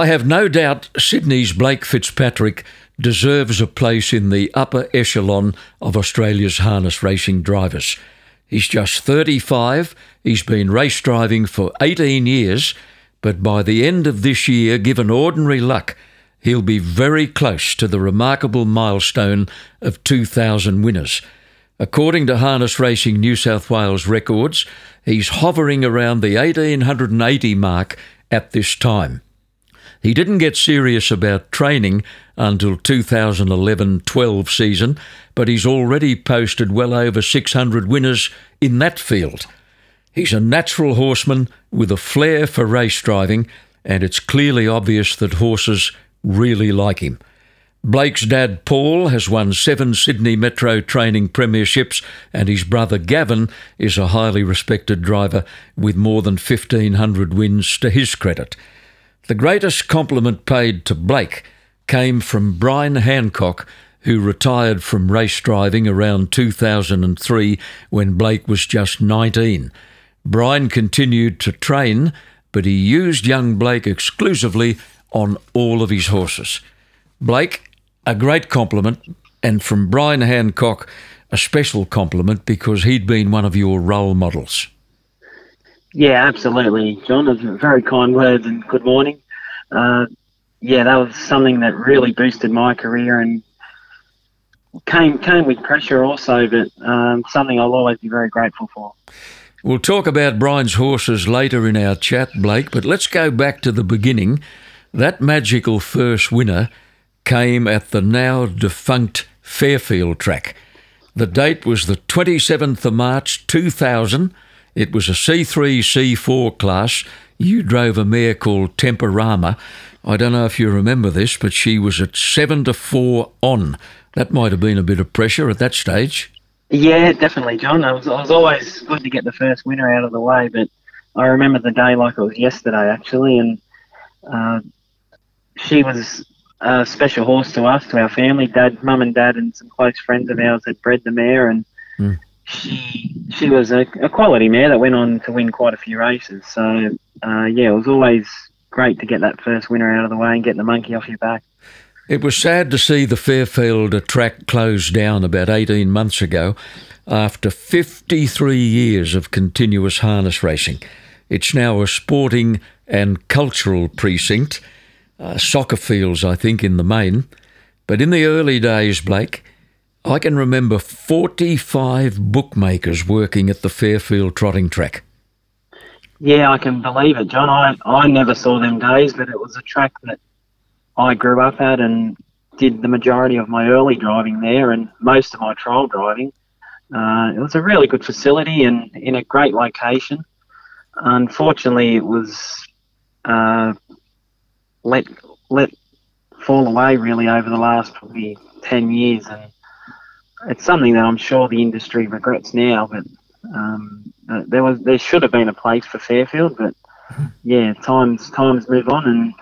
I have no doubt Sydney's Blake Fitzpatrick deserves a place in the upper echelon of Australia's harness racing drivers. He's just 35, he's been race driving for 18 years, but by the end of this year, given ordinary luck, he'll be very close to the remarkable milestone of 2,000 winners. According to Harness Racing New South Wales records, he's hovering around the 1880 mark at this time. He didn't get serious about training until 2011 12 season, but he's already posted well over 600 winners in that field. He's a natural horseman with a flair for race driving, and it's clearly obvious that horses really like him. Blake's dad, Paul, has won seven Sydney Metro training premierships, and his brother, Gavin, is a highly respected driver with more than 1,500 wins to his credit. The greatest compliment paid to Blake came from Brian Hancock, who retired from race driving around 2003 when Blake was just 19. Brian continued to train, but he used young Blake exclusively on all of his horses. Blake, a great compliment, and from Brian Hancock, a special compliment because he'd been one of your role models. Yeah, absolutely, John. Very kind words and good morning. Uh, yeah, that was something that really boosted my career and came came with pressure also, but um, something I'll always be very grateful for. We'll talk about Brian's horses later in our chat, Blake, but let's go back to the beginning. That magical first winner came at the now defunct Fairfield track. The date was the 27th of March 2000. It was a C3 C4 class. You drove a mare called Temporama. I don't know if you remember this, but she was at 7 to 4 on. That might have been a bit of pressure at that stage. Yeah, definitely, John. I was, I was always good to get the first winner out of the way, but I remember the day like it was yesterday, actually, and uh, she was a special horse to us, to our family. Dad, mum, and dad, and some close friends of ours had bred the mare, and mm. She she was a, a, quality mare that went on to win quite a few races. So uh, yeah, it was always great to get that first winner out of the way and get the monkey off your back. It was sad to see the Fairfield track close down about 18 months ago after 53 years of continuous harness racing. It's now a sporting and cultural precinct uh, soccer fields, I think, in the main. But in the early days, Blake, I can remember 45 bookmakers working at the Fairfield trotting track. Yeah, I can believe it, John. I, I never saw them days, but it was a track that I grew up at and did the majority of my early driving there and most of my trial driving. Uh, it was a really good facility and in a great location. Unfortunately, it was uh, let let fall away really over the last probably ten years, and it's something that I'm sure the industry regrets now. But um, uh, there was there should have been a place for Fairfield, but yeah, times times move on, and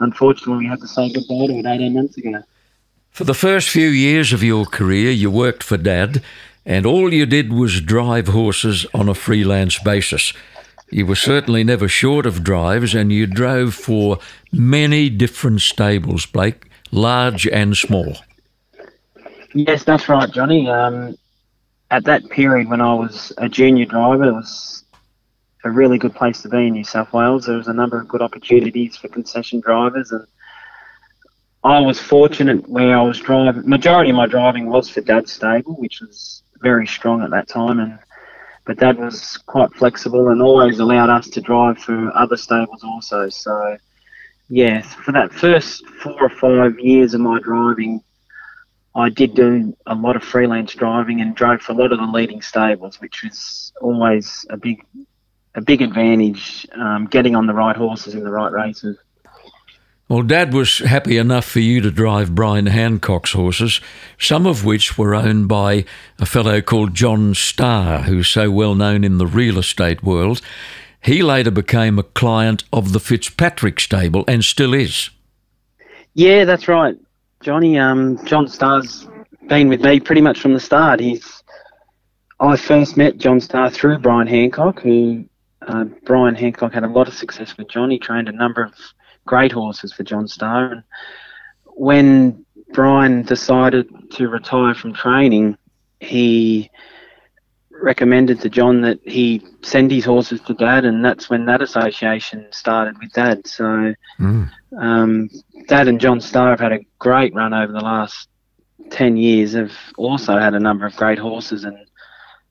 unfortunately we had to say goodbye to it 18 months ago. For the first few years of your career, you worked for Dad, and all you did was drive horses on a freelance basis. You were certainly never short of drives, and you drove for many different stables, Blake, large and small. Yes, that's right, Johnny. Um, at that period when I was a junior driver, it was a really good place to be in New South Wales. There was a number of good opportunities for concession drivers, and I was fortunate where I was driving. Majority of my driving was for Dad's stable, which was very strong at that time, and but Dad was quite flexible and always allowed us to drive for other stables also. So, yeah, for that first four or five years of my driving, I did do a lot of freelance driving and drove for a lot of the leading stables, which was always a big, a big advantage. Um, getting on the right horses in the right races. Well, Dad was happy enough for you to drive Brian Hancock's horses, some of which were owned by a fellow called John Starr, who's so well known in the real estate world. He later became a client of the Fitzpatrick stable and still is. Yeah, that's right, Johnny. Um, John Starr's been with me pretty much from the start. He's I first met John Starr through Brian Hancock, who uh, Brian Hancock had a lot of success with John. He trained a number of great horses for John Starr. And when Brian decided to retire from training, he recommended to John that he send his horses to Dad, and that's when that association started with Dad. So, mm. um, Dad and John Starr have had a great run over the last ten years. Have also had a number of great horses and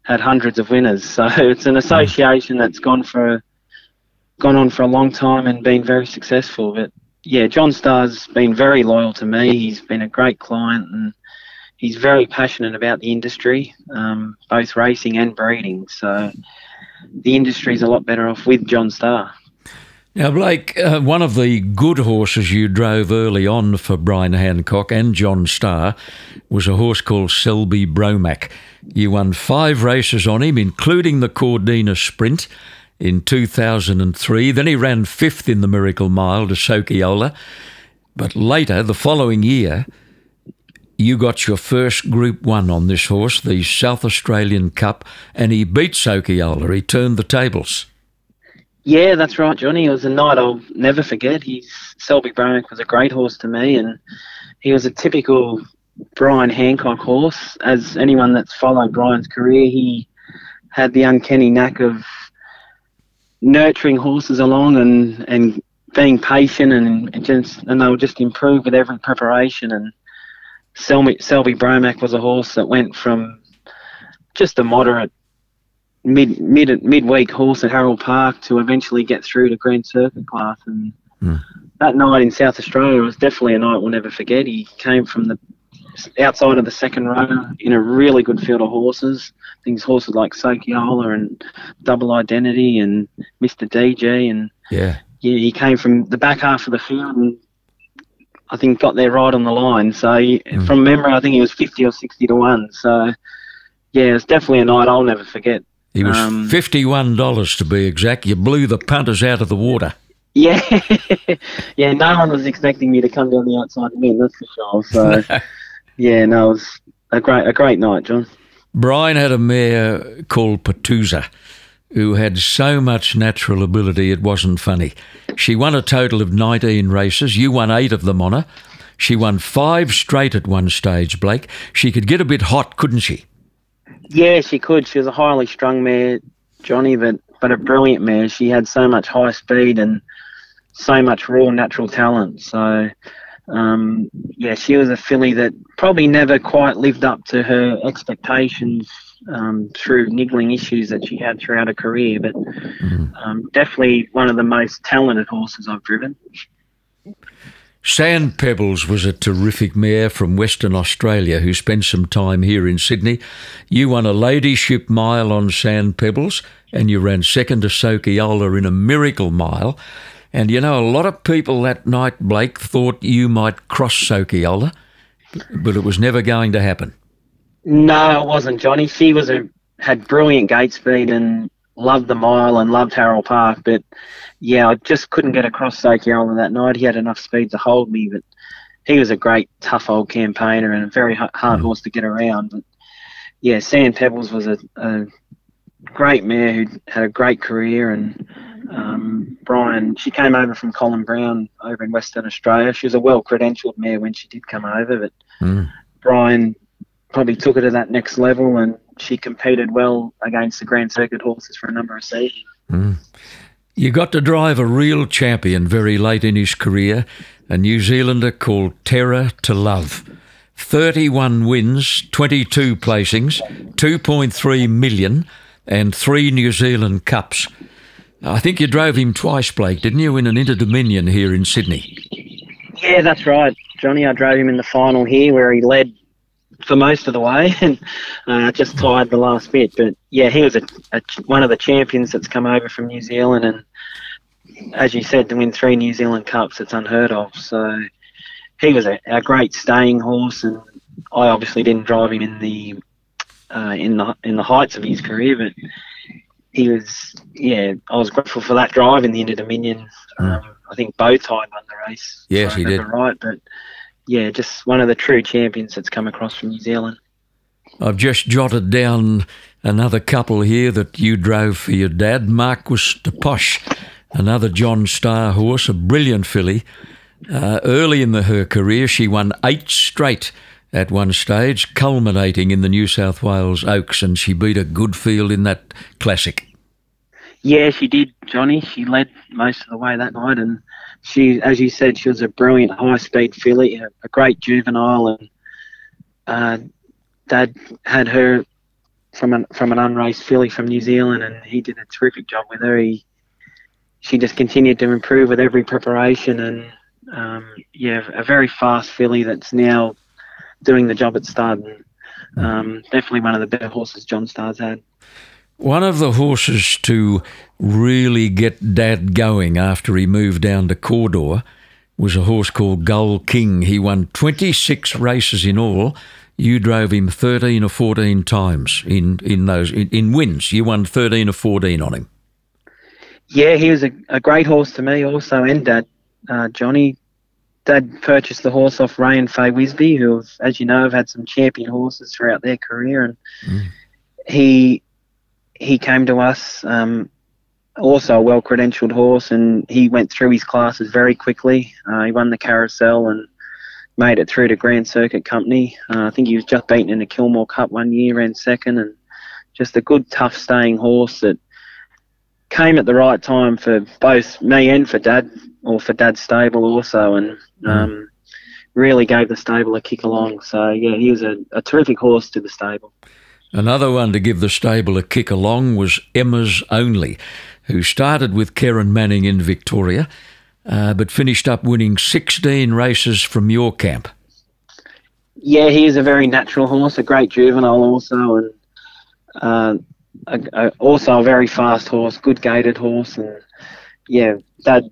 had hundreds of winners. So it's an association that's gone for gone on for a long time and been very successful. But yeah, John Starr's been very loyal to me. He's been a great client and he's very passionate about the industry, um, both racing and breeding. So the industry's a lot better off with John Starr. Now, Blake, uh, one of the good horses you drove early on for Brian Hancock and John Starr was a horse called Selby Bromac. You won five races on him, including the Cordina Sprint in 2003. Then he ran fifth in the Miracle Mile to Sokyola. But later, the following year, you got your first Group 1 on this horse, the South Australian Cup, and he beat Sokyola. He turned the tables. Yeah, that's right, Johnny. It was a night I'll never forget. He's Selby Bromac was a great horse to me, and he was a typical Brian Hancock horse. As anyone that's followed Brian's career, he had the uncanny knack of nurturing horses along and, and being patient and, and just and they would just improve with every preparation. And Selby, Selby Bromac was a horse that went from just a moderate mid mid midweek horse at Harold Park to eventually get through to Grand Circuit class. And mm. that night in South Australia was definitely a night we'll never forget. He came from the outside of the second row in a really good field of horses. Things horses like Sokyola and Double Identity and Mr. DJ and yeah, yeah, he came from the back half of the field and I think got there right on the line. So mm. from memory, I think he was fifty or sixty to one. So yeah, it's definitely a night I'll never forget. He was um, $51 to be exact. You blew the punters out of the water. Yeah, yeah. No one was expecting me to come down the outside and win. That's for sure. So, yeah, no, it was a great, a great night, John. Brian had a mare called Patusa, who had so much natural ability it wasn't funny. She won a total of 19 races. You won eight of them on her. She won five straight at one stage, Blake. She could get a bit hot, couldn't she? Yeah, she could. She was a highly strung mare, Johnny, but but a brilliant mare. She had so much high speed and so much raw natural talent. So um, yeah, she was a filly that probably never quite lived up to her expectations um, through niggling issues that she had throughout her career. But mm-hmm. um, definitely one of the most talented horses I've driven. Sand Pebbles was a terrific mare from Western Australia who spent some time here in Sydney. You won a ladyship mile on Sand Pebbles and you ran second to Sokyola in a miracle mile. And you know, a lot of people that night, Blake, thought you might cross Sokyola, but it was never going to happen. No, it wasn't, Johnny. She was a had brilliant gate speed and loved the mile and loved Harold Park, but yeah, I just couldn't get across Sokyola that night. He had enough speed to hold me, but he was a great, tough old campaigner and a very hard mm. horse to get around. But yeah, Sand Pebbles was a, a great mare who had a great career. And um, Brian, she came over from Colin Brown over in Western Australia. She was a well credentialed mare when she did come over, but mm. Brian probably took her to that next level and she competed well against the Grand Circuit horses for a number of seasons. Mm. You got to drive a real champion very late in his career, a New Zealander called Terror to Love. 31 wins, 22 placings, 2.3 million, and three New Zealand Cups. I think you drove him twice, Blake, didn't you, in an Inter Dominion here in Sydney? Yeah, that's right, Johnny. I drove him in the final here where he led for most of the way and uh, just tied the last bit. But yeah, he was a, a, one of the champions that's come over from New Zealand, and as you said, to win three New Zealand Cups, it's unheard of. So he was a, a great staying horse, and I obviously didn't drive him in the uh, in the in the heights of his career, but he was yeah, I was grateful for that drive in the Inter Dominion. Hmm. Um, I think both time won the race. Yes, he did. Right, but yeah, just one of the true champions that's come across from New Zealand. I've just jotted down another couple here that you drove for your dad. Marquis de Posh, another John Starr horse, a brilliant filly. Uh, early in the, her career, she won eight straight at one stage, culminating in the New South Wales Oaks, and she beat a good field in that classic. Yeah, she did, Johnny. She led most of the way that night, and she, as you said, she was a brilliant high-speed filly, a, a great juvenile, and uh, Dad had her from an from an unraced filly from New Zealand, and he did a terrific job with her. He, she just continued to improve with every preparation, and um, yeah, a very fast filly that's now doing the job at stud. Um, definitely one of the better horses John Starr's had. One of the horses to really get Dad going after he moved down to Cawdor was a horse called Gull King. He won 26 races in all. You drove him 13 or 14 times in, in those in, in wins. You won 13 or 14 on him. Yeah, he was a, a great horse to me also and Dad. Uh, Johnny, Dad purchased the horse off Ray and Faye Wisby, who, have, as you know, have had some champion horses throughout their career, and mm. he he came to us. Um, also a well credentialed horse, and he went through his classes very quickly. Uh, he won the carousel and made it through to Grand Circuit Company. Uh, I think he was just beaten in the Kilmore Cup one year, ran second, and just a good, tough staying horse that came at the right time for both me and for Dad, or for Dad's stable also, and mm. um, really gave the stable a kick along. So yeah, he was a, a terrific horse to the stable. Another one to give the stable a kick along was Emma's Only, who started with Karen Manning in Victoria, uh, but finished up winning 16 races from your camp. Yeah, he is a very natural horse, a great juvenile also, and uh, a, a, also a very fast horse, good gaited horse, and yeah, Dad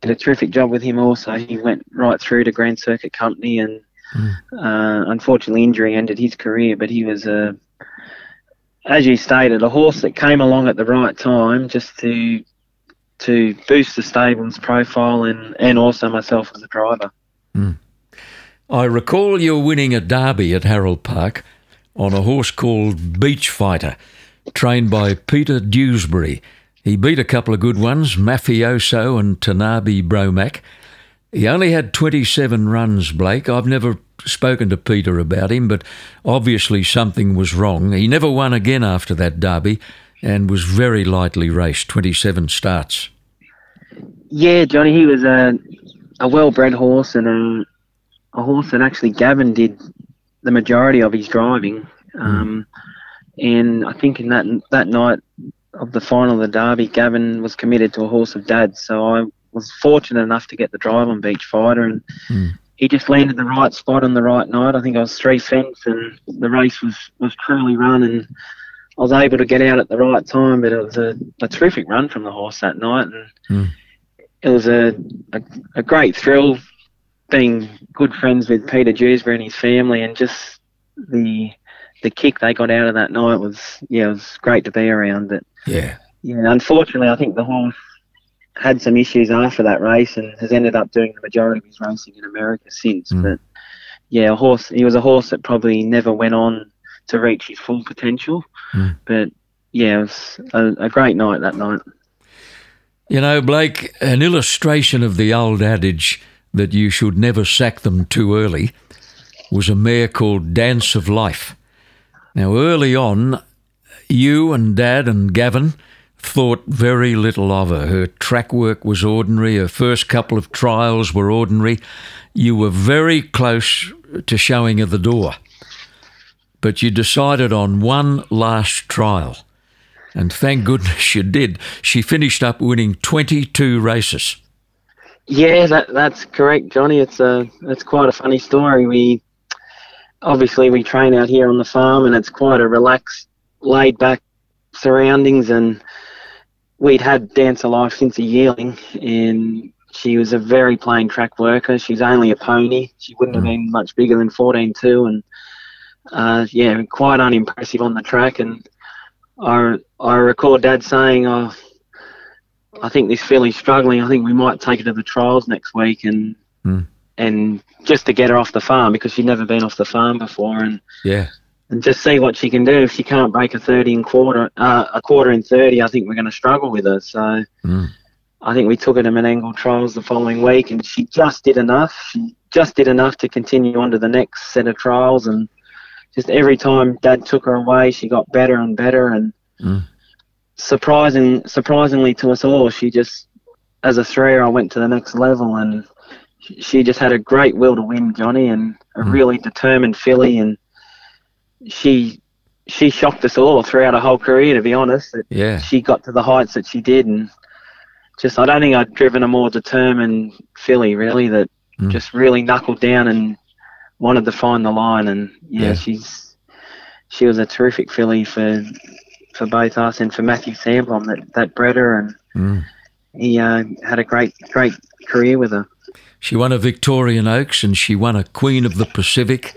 did a terrific job with him. Also, he went right through to Grand Circuit Company, and mm. uh, unfortunately, injury ended his career. But he was a as you stated, a horse that came along at the right time just to to boost the stable's profile and, and also myself as a driver. Mm. I recall you winning a derby at Harold Park on a horse called Beach Fighter, trained by Peter Dewsbury. He beat a couple of good ones, Mafioso and Tanabe Bromac. He only had 27 runs, Blake. I've never spoken to Peter about him, but obviously something was wrong. He never won again after that derby and was very lightly raced, 27 starts. Yeah, Johnny, he was a, a well bred horse and a, a horse that actually Gavin did the majority of his driving. Hmm. Um, and I think in that that night of the final of the Derby, Gavin was committed to a horse of Dad's. So I was fortunate enough to get the drive on Beach Fighter, and mm. he just landed the right spot on the right night. I think I was three fence, and the race was was truly run, and I was able to get out at the right time. But it was a, a terrific run from the horse that night, and mm. it was a, a, a great thrill being good friends with Peter Dewsbury and his family, and just the the kick they got out of that night was yeah, it was great to be around. But yeah, yeah, unfortunately, I think the horse had some issues after that race and has ended up doing the majority of his racing in America since. Mm. But yeah, a horse. He was a horse that probably never went on to reach his full potential. Mm. But yeah, it was a, a great night that night. You know, Blake, an illustration of the old adage that you should never sack them too early was a mare called Dance of Life. Now, early on, you and Dad and Gavin thought very little of her. Her track work was ordinary, her first couple of trials were ordinary. You were very close to showing her the door. But you decided on one last trial. And thank goodness you did. She finished up winning 22 races. Yeah, that, that's correct, Johnny. It's a it's quite a funny story. We obviously we train out here on the farm, and it's quite a relaxed, laid back surroundings, and we'd had Dance of Life since a yearling, and she was a very plain track worker. She's only a pony. She wouldn't have mm. been much bigger than 14.2, and uh, yeah, quite unimpressive on the track. And I I recall Dad saying, "Oh, I think this filly's struggling. I think we might take her to the trials next week and mm. and just to get her off the farm because she'd never been off the farm before and yeah." And just see what she can do. If she can't break a thirty and quarter, uh, a quarter in thirty, I think we're going to struggle with her. So, mm. I think we took her to Menangle trials the following week, and she just did enough. She just did enough to continue on to the next set of trials, and just every time Dad took her away, she got better and better, and mm. surprising, surprisingly to us all, she just, as a three-year-old, went to the next level, and she just had a great will to win, Johnny, and a mm. really determined filly, and she she shocked us all throughout her whole career. To be honest, yeah, she got to the heights that she did, and just I don't think I'd driven a more determined filly really that mm. just really knuckled down and wanted to find the line. And yeah, yeah, she's she was a terrific filly for for both us and for Matthew Samblom that that bred her, and mm. he uh, had a great great career with her. She won a Victorian Oaks and she won a Queen of the Pacific,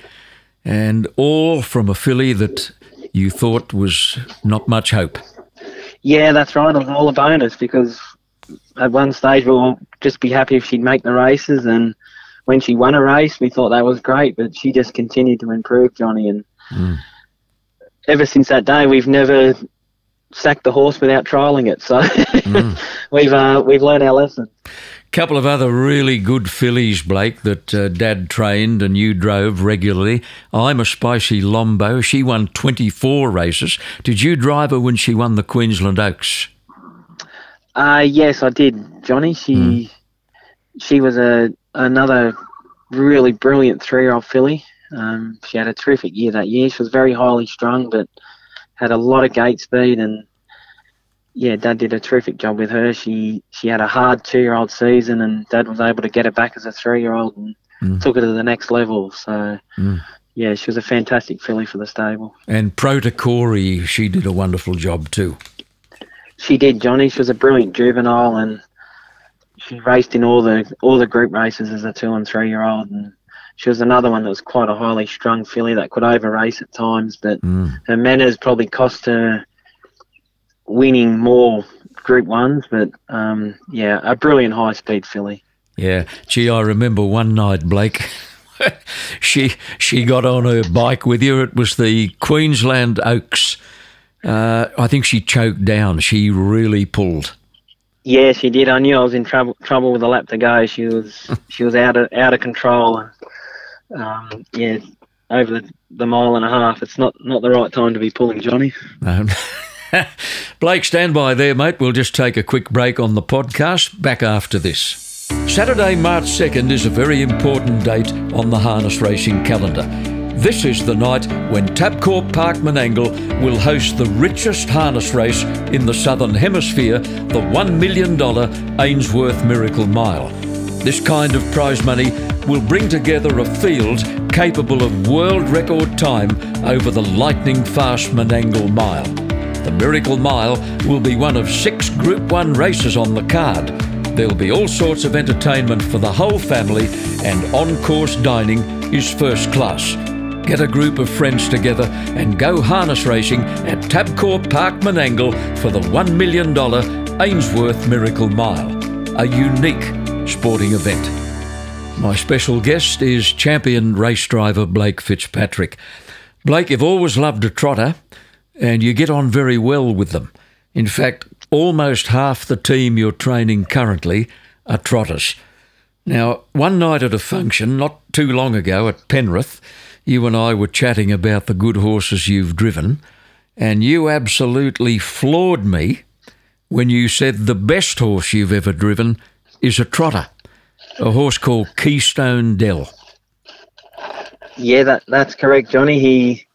and all from a filly that you thought was not much hope. Yeah, that's right. It was all a bonus because at one stage we'll just be happy if she'd make the races, and when she won a race, we thought that was great. But she just continued to improve, Johnny, and mm. ever since that day, we've never sacked the horse without trialing it. So mm. we've uh, we've learned our lesson couple of other really good fillies, Blake, that uh, Dad trained and you drove regularly. Ima Spicy Lombo. She won 24 races. Did you drive her when she won the Queensland Oaks? Uh, yes, I did, Johnny. She mm. she was a another really brilliant three-year-old filly. Um, she had a terrific year that year. She was very highly strung, but had a lot of gate speed and yeah, Dad did a terrific job with her. She she had a hard two year old season, and Dad was able to get her back as a three year old and mm. took her to the next level. So. Mm. Yeah, she was a fantastic filly for the stable. And Protocori, she did a wonderful job too. She did, Johnny. She was a brilliant juvenile, and she raced in all the all the group races as a two and three year old, and she was another one that was quite a highly strung filly that could over race at times, but mm. her manners probably cost her winning more Group Ones, but um, yeah, a brilliant high speed filly. Yeah, gee, I remember one night, Blake. she she got on her bike with you. It was the Queensland Oaks. Uh, I think she choked down. She really pulled. Yeah, she did. I knew I was in trouble trouble with a lap to go. She was she was out of out of control. Um, yeah, over the, the mile and a half. It's not not the right time to be pulling, Johnny. No. Blake, stand by there, mate. We'll just take a quick break on the podcast. Back after this. Saturday, March 2nd is a very important date on the harness racing calendar. This is the night when Tabcorp Park will host the richest harness race in the Southern Hemisphere, the $1 million Ainsworth Miracle Mile. This kind of prize money will bring together a field capable of world record time over the lightning fast Menangle Mile. The Miracle Mile will be one of six Group 1 races on the card. There'll be all sorts of entertainment for the whole family, and on course dining is first class. Get a group of friends together and go harness racing at Tabcorp Park Menangle for the $1 million Ainsworth Miracle Mile, a unique sporting event. My special guest is champion race driver Blake Fitzpatrick. Blake, you've always loved a trotter and you get on very well with them. In fact, almost half the team you're training currently are trotters. Now, one night at a function not too long ago at Penrith, you and I were chatting about the good horses you've driven, and you absolutely floored me when you said the best horse you've ever driven is a trotter, a horse called Keystone Del. Yeah, that that's correct, Johnny. He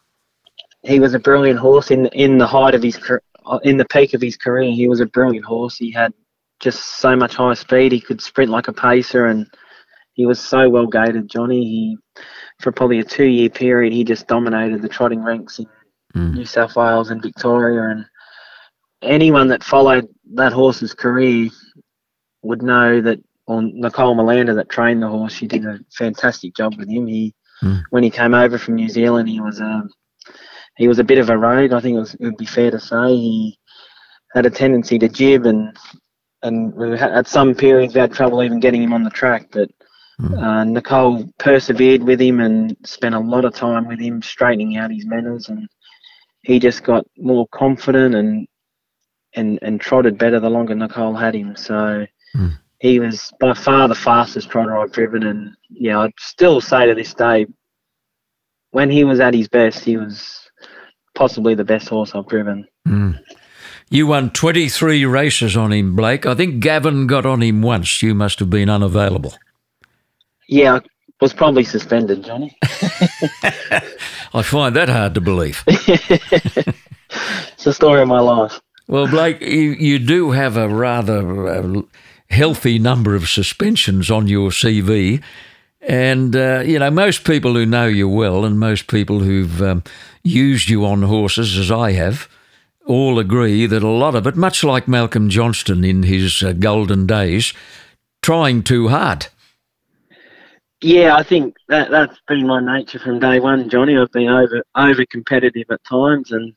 he was a brilliant horse in in the height of his in the peak of his career. He was a brilliant horse. He had just so much high speed. He could sprint like a pacer, and he was so well gated. Johnny, he for probably a two year period, he just dominated the trotting ranks in mm. New South Wales and Victoria. And anyone that followed that horse's career would know that on Nicole Molander that trained the horse, she did a fantastic job with him. He mm. when he came over from New Zealand, he was a um, he was a bit of a rogue. I think it, was, it would be fair to say he had a tendency to jib, and and we had, at some periods we had trouble even getting him on the track. But mm. uh, Nicole persevered with him and spent a lot of time with him, straightening out his manners, and he just got more confident and and and trotted better the longer Nicole had him. So Mm. He was by far the fastest trotter I've driven, and yeah, I'd still say to this day, when he was at his best, he was possibly the best horse I've driven. Mm. You won 23 races on him, Blake. I think Gavin got on him once. You must have been unavailable. Yeah, I was probably suspended, Johnny. I find that hard to believe. it's the story of my life. Well, Blake, you, you do have a rather uh, healthy number of suspensions on your CV. And, uh, you know, most people who know you well and most people who've um, used you on horses, as I have, all agree that a lot of it, much like Malcolm Johnston in his uh, golden days, trying too hard. Yeah, I think that that's been my nature from day one, Johnny. I've been over over competitive at times, and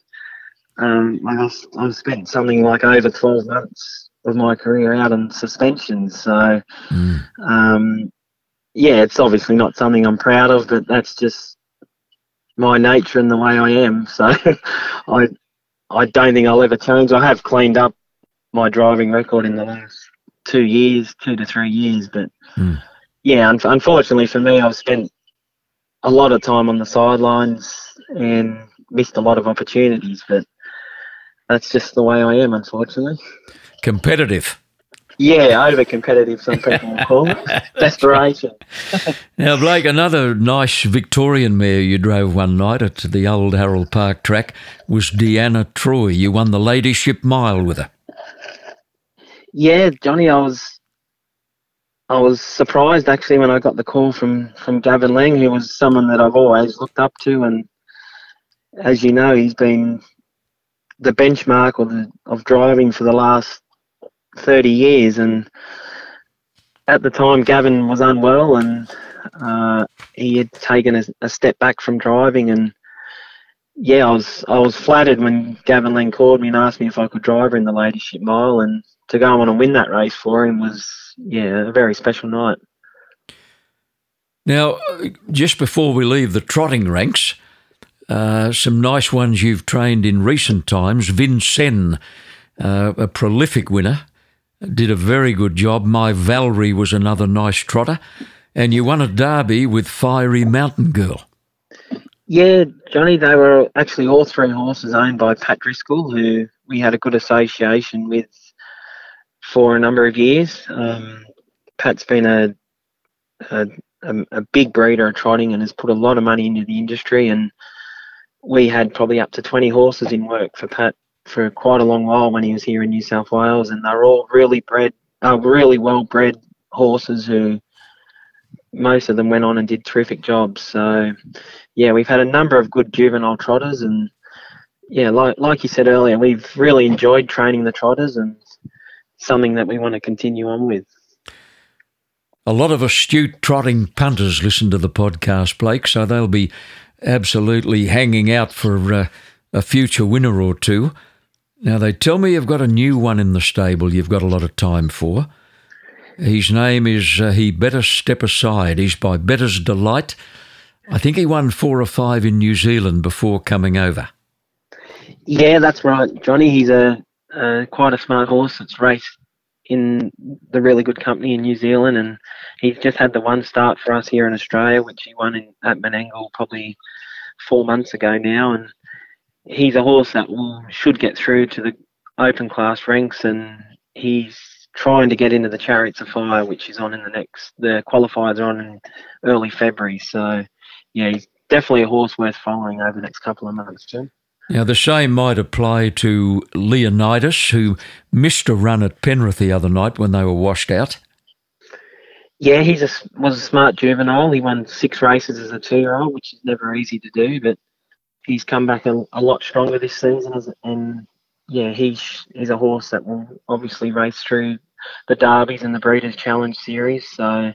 um, I've, I've spent something like over twelve months of my career out on suspension. So, mm. um, yeah, it's obviously not something I'm proud of, but that's just my nature and the way I am. So, I I don't think I'll ever change. I have cleaned up my driving record in the last two years, two to three years, but mm. yeah, un- unfortunately for me, I've spent a lot of time on the sidelines and missed a lot of opportunities, but that's just the way I am, unfortunately. Competitive. Yeah, over competitive, some people call it. Desperation. now, Blake, another nice Victorian mare you drove one night at the old Harold Park track was Deanna Troy. You won the Ladyship Mile with her. Yeah, Johnny, I was I was surprised actually when I got the call from, from Gavin Lang, who was someone that I've always looked up to and as you know, he's been the benchmark or the, of driving for the last 30 years. And at the time, Gavin was unwell and uh, he had taken a, a, step back from driving. And yeah, I was I was flattered when Gavin Lang called me and asked me if I could drive her in the Ladyship Mile. And to go on and win that race for him was yeah a very special night. Now, just before we leave the trotting ranks, uh, some nice ones you've trained in recent times. Vincennes, uh, a prolific winner, did a very good job. My Valerie was another nice trotter. And you won a derby with Fiery Mountain Girl. Yeah, Johnny, they were actually all three horses owned by Pat Driscoll, who we had a good association with for a number of years. Um, Pat's been a, a, a big breeder of trotting and has put a lot of money into the industry. And we had probably up to 20 horses in work for Pat for quite a long while when he was here in New South Wales, and they're all really bred, uh, really well bred horses who most of them went on and did terrific jobs. So, yeah, we've had a number of good juvenile trotters, and yeah, like like you said earlier, we've really enjoyed training the trotters, and something that we want to continue on with. A lot of astute trotting punters listen to the podcast, Blake, so they'll be absolutely hanging out for uh, a future winner or two. Now, they tell me you've got a new one in the stable you've got a lot of time for. His name is uh, He Better Step Aside. He's by Bettor's Delight. I think he won four or five in New Zealand before coming over. Yeah, that's right, Johnny. He's a, a quite a smart horse It's raced in the really good company in New Zealand, and he's just had the one start for us here in Australia, which he won in, at Menangle probably four months ago now, and he's a horse that will, should get through to the open class ranks, and he's trying to get into the Chariots of Fire, which is on in the next. The qualifiers are on in early February, so yeah, he's definitely a horse worth following over the next couple of months, Jim. Now, the same might apply to Leonidas, who missed a run at Penrith the other night when they were washed out. Yeah, he was a smart juvenile. He won six races as a two-year-old, which is never easy to do. But he's come back a, a lot stronger this season, and yeah, he's he's a horse that will obviously race through the Derbies and the Breeders' Challenge Series. So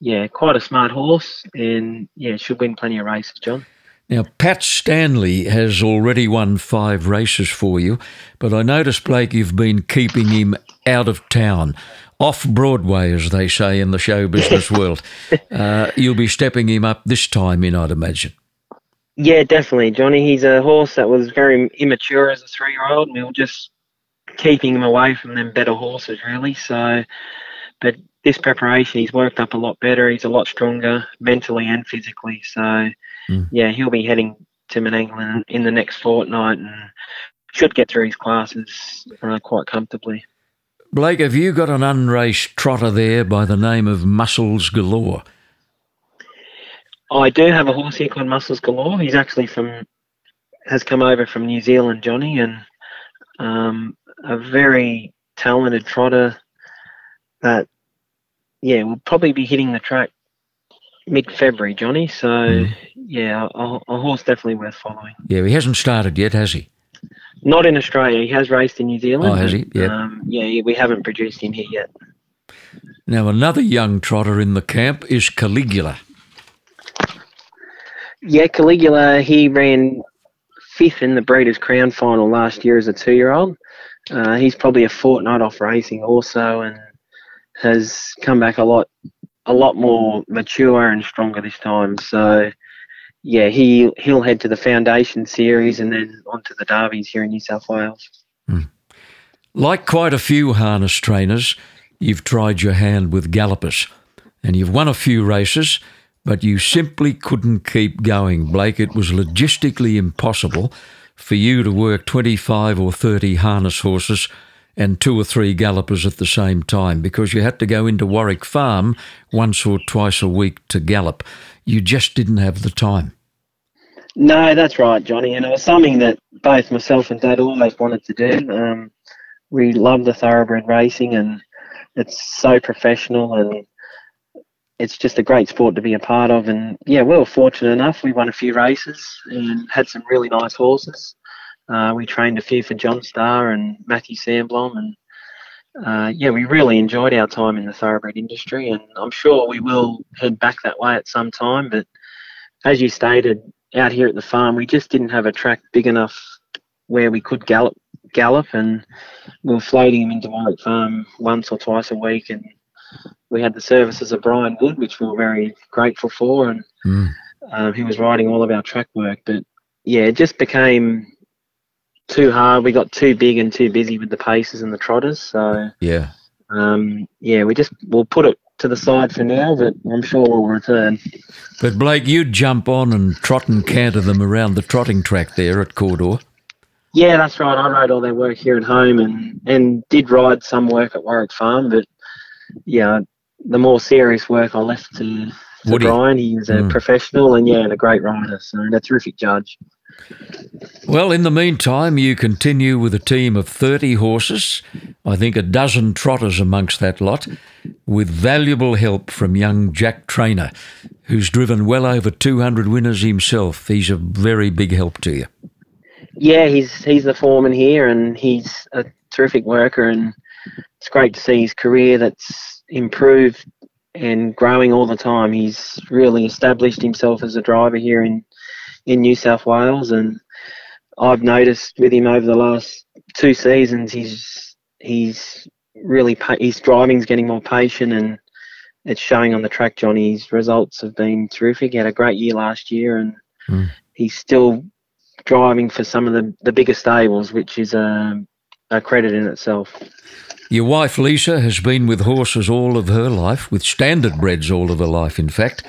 yeah, quite a smart horse, and yeah, should win plenty of races, John. Now, Pat Stanley has already won five races for you, but I notice, Blake, you've been keeping him out of town off Broadway, as they say in the show business world. Uh, you'll be stepping him up this time in, I'd imagine. Yeah, definitely, Johnny. He's a horse that was very immature as a three-year-old, and we were just keeping him away from them better horses, really. So, but this preparation, he's worked up a lot better. He's a lot stronger mentally and physically. So, mm. yeah, he'll be heading to Menangle in the next fortnight and should get through his classes uh, quite comfortably. Blake, have you got an unraced trotter there by the name of Muscles Galore? I do have a horse here called Muscles Galore. He's actually from, has come over from New Zealand, Johnny, and um, a very talented trotter that, yeah, will probably be hitting the track mid February, Johnny. So, mm. yeah, a, a, horse definitely worth following. Yeah, he hasn't started yet, has he? Not in Australia. He has raced in New Zealand. Oh, has he? Yeah. Um, yeah, we haven't produced him here yet. Now, another young trotter in the camp is Caligula. Yeah, Caligula, he ran fifth in the Breeders' Crown final last year as a two year old. Uh, he's probably a fortnight off racing also and has come back a lot a lot more mature and stronger this time. So yeah, he he'll head to the foundation series and then onto the derbies here in New South Wales. Mm. Like quite a few harness trainers, you've tried your hand with gallopers, and you've won a few races, but you simply couldn't keep going, Blake. It was logistically impossible for you to work 25 or 30 harness horses and two or three gallopers at the same time because you had to go into Warwick Farm once or twice a week to gallop. You just didn't have the time. No, that's right, Johnny. And it was something that both myself and Dad always wanted to do. Um, we love the thoroughbred racing, and it's so professional, and it's just a great sport to be a part of. And yeah, we were fortunate enough. We won a few races and had some really nice horses. Uh, we trained a few for John Starr and Matthew Sandblom, and uh, yeah, we really enjoyed our time in the thoroughbred industry, and I'm sure we will head back that way at some time. But as you stated, out here at the farm, we just didn't have a track big enough where we could gallop, gallop, and we were floating him into Warwick Farm once or twice a week, and we had the services of Brian Wood, which we were very grateful for, and mm. um, he was riding all of our track work. But yeah, it just became too hard. We got too big and too busy with the paces and the trotters. So yeah, um, yeah, we just we'll put it to the side for now, but I'm sure we'll return. But Blake, you'd jump on and trot and canter them around the trotting track there at Cawdor. Yeah, that's right. I rode all their work here at home and and did ride some work at Warwick Farm, but yeah, the more serious work I left to, to Brian. He's a mm. professional and yeah, and a great rider, so and a terrific judge. Well, in the meantime, you continue with a team of 30 horses, I think a dozen trotters amongst that lot, with valuable help from young Jack Trainor, who's driven well over 200 winners himself. He's a very big help to you. Yeah, he's he's the foreman here, and he's a terrific worker, and it's great to see his career that's improved and growing all the time. He's really established himself as a driver here in in New South Wales, and I've noticed with him over the last two seasons, he's he's really his driving's getting more patient, and it's showing on the track. Johnny's results have been terrific. He had a great year last year, and mm. he's still driving for some of the the bigger stables, which is a, a credit in itself. Your wife Lisa has been with horses all of her life, with standard breds all of her life, in fact,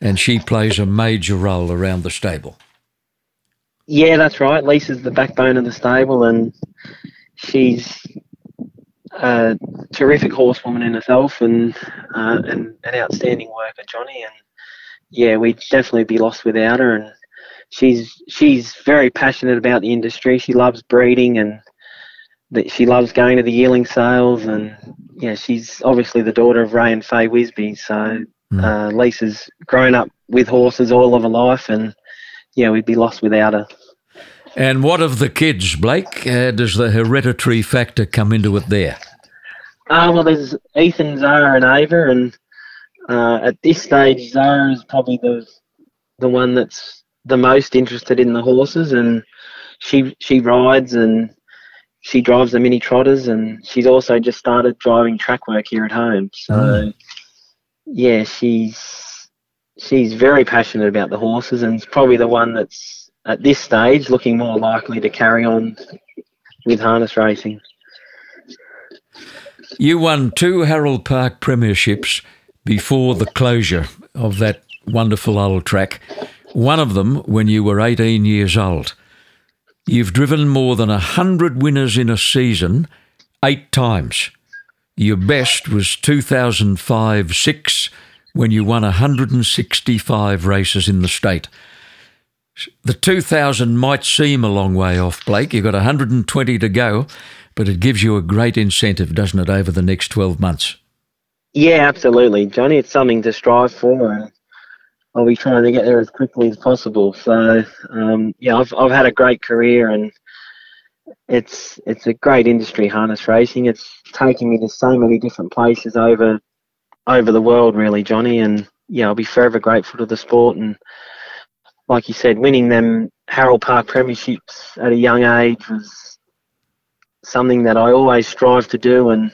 and she plays a major role around the stable. Yeah, that's right. Lisa's the backbone of the stable, and she's a terrific horsewoman in herself, and uh, and an outstanding worker, Johnny. And yeah, we'd definitely be lost without her. And she's she's very passionate about the industry. She loves breeding, and that she loves going to the yearling sales. And yeah, she's obviously the daughter of Ray and Faye Wisby. So mm. uh, Lisa's grown up with horses all of her life, and yeah, we'd be lost without her. And what of the kids, Blake? Uh, does the hereditary factor come into it there? Uh, well, there's Ethan, Zara, and Ava, and uh, at this stage, Zara is probably the the one that's the most interested in the horses, and she she rides and she drives the mini trotters, and she's also just started driving track work here at home. So, mm. yeah, she's she's very passionate about the horses, and it's probably the one that's at this stage looking more likely to carry on with harness racing. You won two Harold Park premierships before the closure of that wonderful old track. One of them when you were 18 years old. You've driven more than 100 winners in a season eight times. Your best was 2005 6 when you won 165 races in the state. The 2000 might seem a long way off, Blake. You've got 120 to go, but it gives you a great incentive, doesn't it, over the next 12 months? Yeah, absolutely, Johnny. It's something to strive for, I'll be trying to get there as quickly as possible. So, um, yeah, I've I've had a great career, and it's it's a great industry, harness racing. It's taken me to so many different places over over the world, really, Johnny. And yeah, I'll be forever grateful to the sport. And like you said, winning them Harold Park Premierships at a young age was something that I always strive to do. And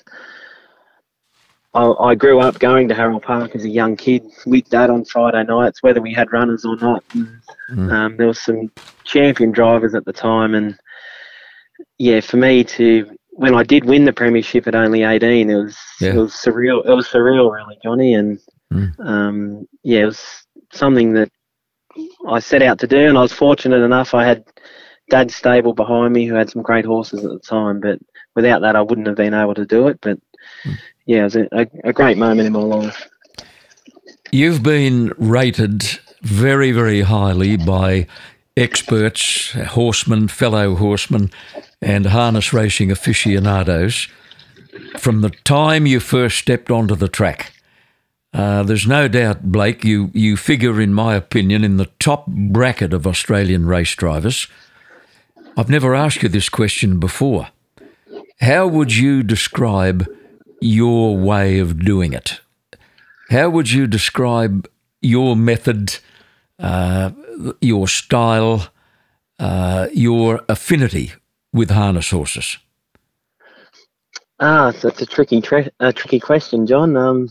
I, I, grew up going to Harold Park as a young kid with Dad on Friday nights, whether we had runners or not. And, mm. um, there was some champion drivers at the time, and yeah, for me to when I did win the premiership at only 18, it was yeah. it was surreal. It was surreal, really, Johnny, and mm. um, yeah, it was something that I set out to do, and I was fortunate enough. I had Dad's stable behind me, who had some great horses at the time, but without that, I wouldn't have been able to do it. But mm. Yeah, it was a, a, great moment in my life. You've been rated very, very highly by experts, horsemen, fellow horsemen, and harness racing aficionados from the time you first stepped onto the track. Uh, there's no doubt, Blake, you, you figure, in my opinion, in the top bracket of Australian race drivers. I've never asked you this question before. How would you describe your way of doing it? How would you describe your method, uh, your style, uh, your affinity with harness horses? Ah, that's a tricky, tra- a tricky question, John. Um,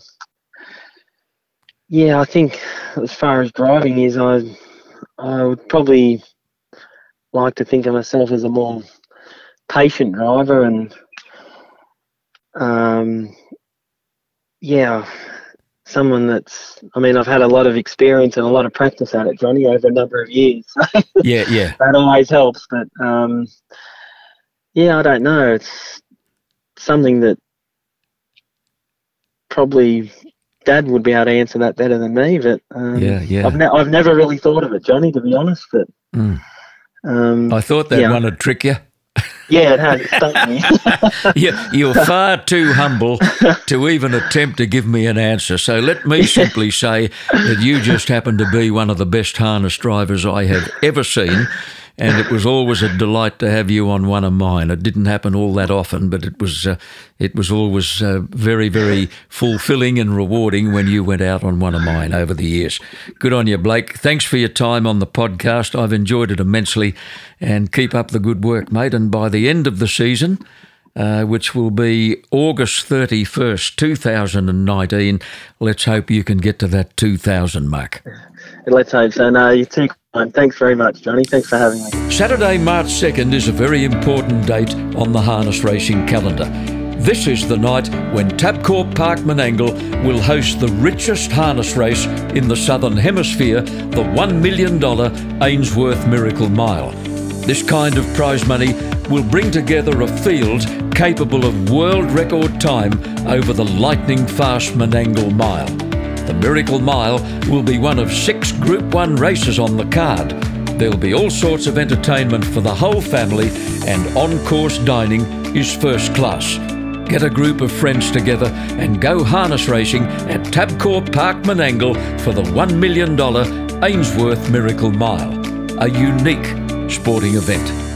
yeah, I think as far as driving is, I, I would probably like to think of myself as a more patient driver, and um, yeah, someone that's I mean I've had a lot of experience and a lot of practice at it, Johnny, over a number of years. yeah, yeah. that always helps. But um, yeah, I don't know. It's something that probably Dad would be able to answer that better than me. But um, yeah, yeah. I've, ne- I've never really thought of it, Johnny, to be honest. But mm. um, I thought that yeah. one would trick you. Yeah, it has. you, you're far too humble to even attempt to give me an answer. So let me simply say that you just happen to be one of the best harness drivers I have ever seen and it was always a delight to have you on one of mine. It didn't happen all that often, but it was uh, it was always uh, very very fulfilling and rewarding when you went out on one of mine over the years. Good on you, Blake. Thanks for your time on the podcast. I've enjoyed it immensely, and keep up the good work, mate. And by the end of the season. Uh, which will be August 31st, 2019. Let's hope you can get to that 2000 mark. Let's hope so. No, you too Thanks very much, Johnny. Thanks for having me. Saturday, March 2nd is a very important date on the harness racing calendar. This is the night when Tabcorp Park will host the richest harness race in the Southern Hemisphere, the $1 million Ainsworth Miracle Mile. This kind of prize money will bring together a field capable of world record time over the lightning fast Menangle Mile. The Miracle Mile will be one of six Group 1 races on the card. There'll be all sorts of entertainment for the whole family, and on course dining is first class. Get a group of friends together and go harness racing at Tabcorp Park Menangle for the $1 million Ainsworth Miracle Mile, a unique sporting event.